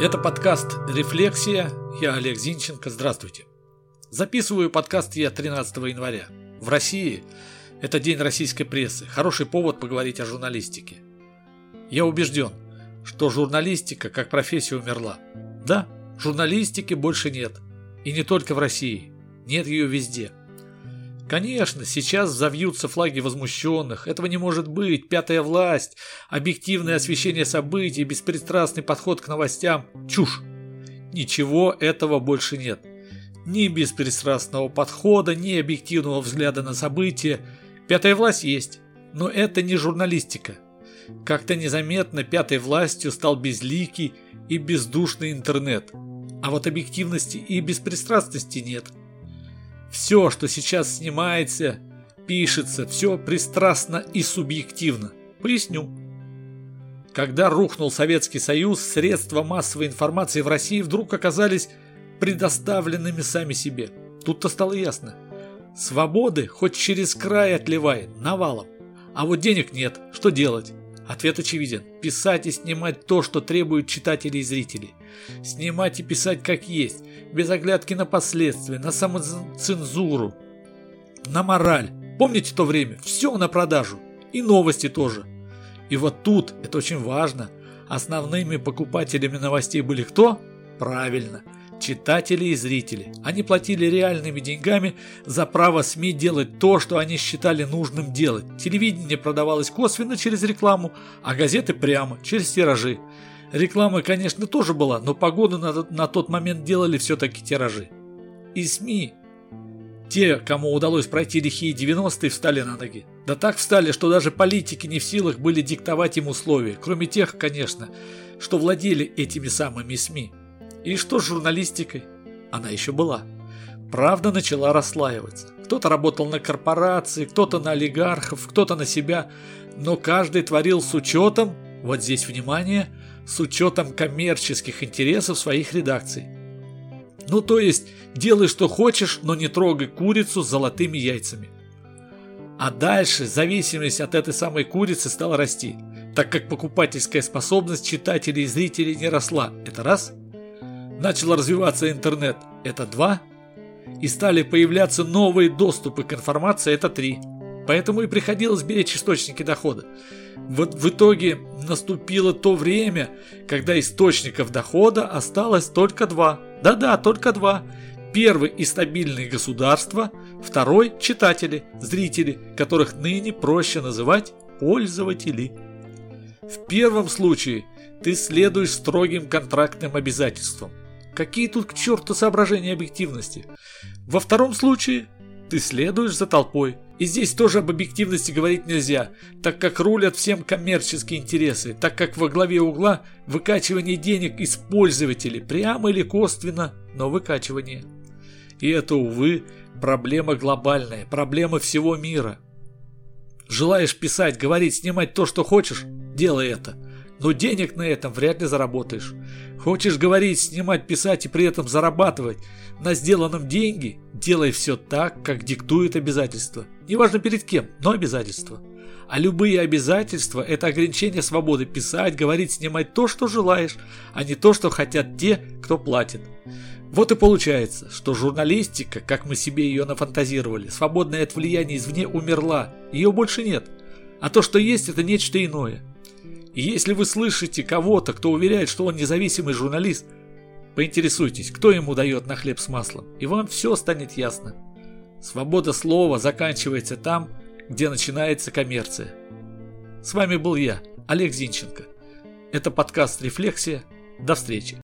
Это подкаст «Рефлексия». Я Олег Зинченко. Здравствуйте. Записываю подкаст я 13 января. В России это день российской прессы. Хороший повод поговорить о журналистике. Я убежден, что журналистика как профессия умерла. Да, журналистики больше нет. И не только в России. Нет ее везде. Конечно, сейчас завьются флаги возмущенных. Этого не может быть. Пятая власть, объективное освещение событий, беспристрастный подход к новостям. Чушь. Ничего этого больше нет. Ни беспристрастного подхода, ни объективного взгляда на события. Пятая власть есть. Но это не журналистика. Как-то незаметно пятой властью стал безликий и бездушный интернет. А вот объективности и беспристрастности нет – все, что сейчас снимается, пишется, все пристрастно и субъективно. Поясню. Когда рухнул Советский Союз, средства массовой информации в России вдруг оказались предоставленными сами себе. Тут-то стало ясно. Свободы хоть через край отливает, навалом. А вот денег нет, что делать? Ответ очевиден. Писать и снимать то, что требуют читатели и зрители. Снимать и писать как есть, без оглядки на последствия, на самоцензуру, на мораль. Помните то время? Все на продажу. И новости тоже. И вот тут, это очень важно, основными покупателями новостей были кто? Правильно – читатели и зрители. Они платили реальными деньгами за право СМИ делать то, что они считали нужным делать. Телевидение продавалось косвенно через рекламу, а газеты прямо, через тиражи. Реклама, конечно, тоже была, но погоду на, на тот момент делали все-таки тиражи. И СМИ, те, кому удалось пройти лихие 90-е, встали на ноги. Да так встали, что даже политики не в силах были диктовать им условия, кроме тех, конечно, что владели этими самыми СМИ. И что с журналистикой? Она еще была. Правда начала расслаиваться. Кто-то работал на корпорации, кто-то на олигархов, кто-то на себя, но каждый творил с учетом, вот здесь внимание, с учетом коммерческих интересов своих редакций. Ну то есть, делай что хочешь, но не трогай курицу с золотыми яйцами. А дальше зависимость от этой самой курицы стала расти, так как покупательская способность читателей и зрителей не росла. Это раз – начал развиваться интернет, это два, и стали появляться новые доступы к информации, это три. Поэтому и приходилось беречь источники дохода. Вот в итоге наступило то время, когда источников дохода осталось только два. Да-да, только два. Первый и стабильные государства, второй – читатели, зрители, которых ныне проще называть пользователи. В первом случае ты следуешь строгим контрактным обязательствам. Какие тут к черту соображения объективности? Во втором случае ты следуешь за толпой. И здесь тоже об объективности говорить нельзя, так как рулят всем коммерческие интересы, так как во главе угла выкачивание денег из пользователей, прямо или косвенно, но выкачивание. И это, увы, проблема глобальная, проблема всего мира. Желаешь писать, говорить, снимать то, что хочешь? Делай это но денег на этом вряд ли заработаешь. Хочешь говорить, снимать, писать и при этом зарабатывать на сделанном деньги? Делай все так, как диктует обязательство. Неважно перед кем, но обязательство. А любые обязательства – это ограничение свободы писать, говорить, снимать то, что желаешь, а не то, что хотят те, кто платит. Вот и получается, что журналистика, как мы себе ее нафантазировали, свободная от влияния извне, умерла. Ее больше нет. А то, что есть, это нечто иное – и если вы слышите кого-то, кто уверяет, что он независимый журналист, поинтересуйтесь, кто ему дает на хлеб с маслом, и вам все станет ясно. Свобода слова заканчивается там, где начинается коммерция. С вами был я, Олег Зинченко. Это подкаст «Рефлексия». До встречи.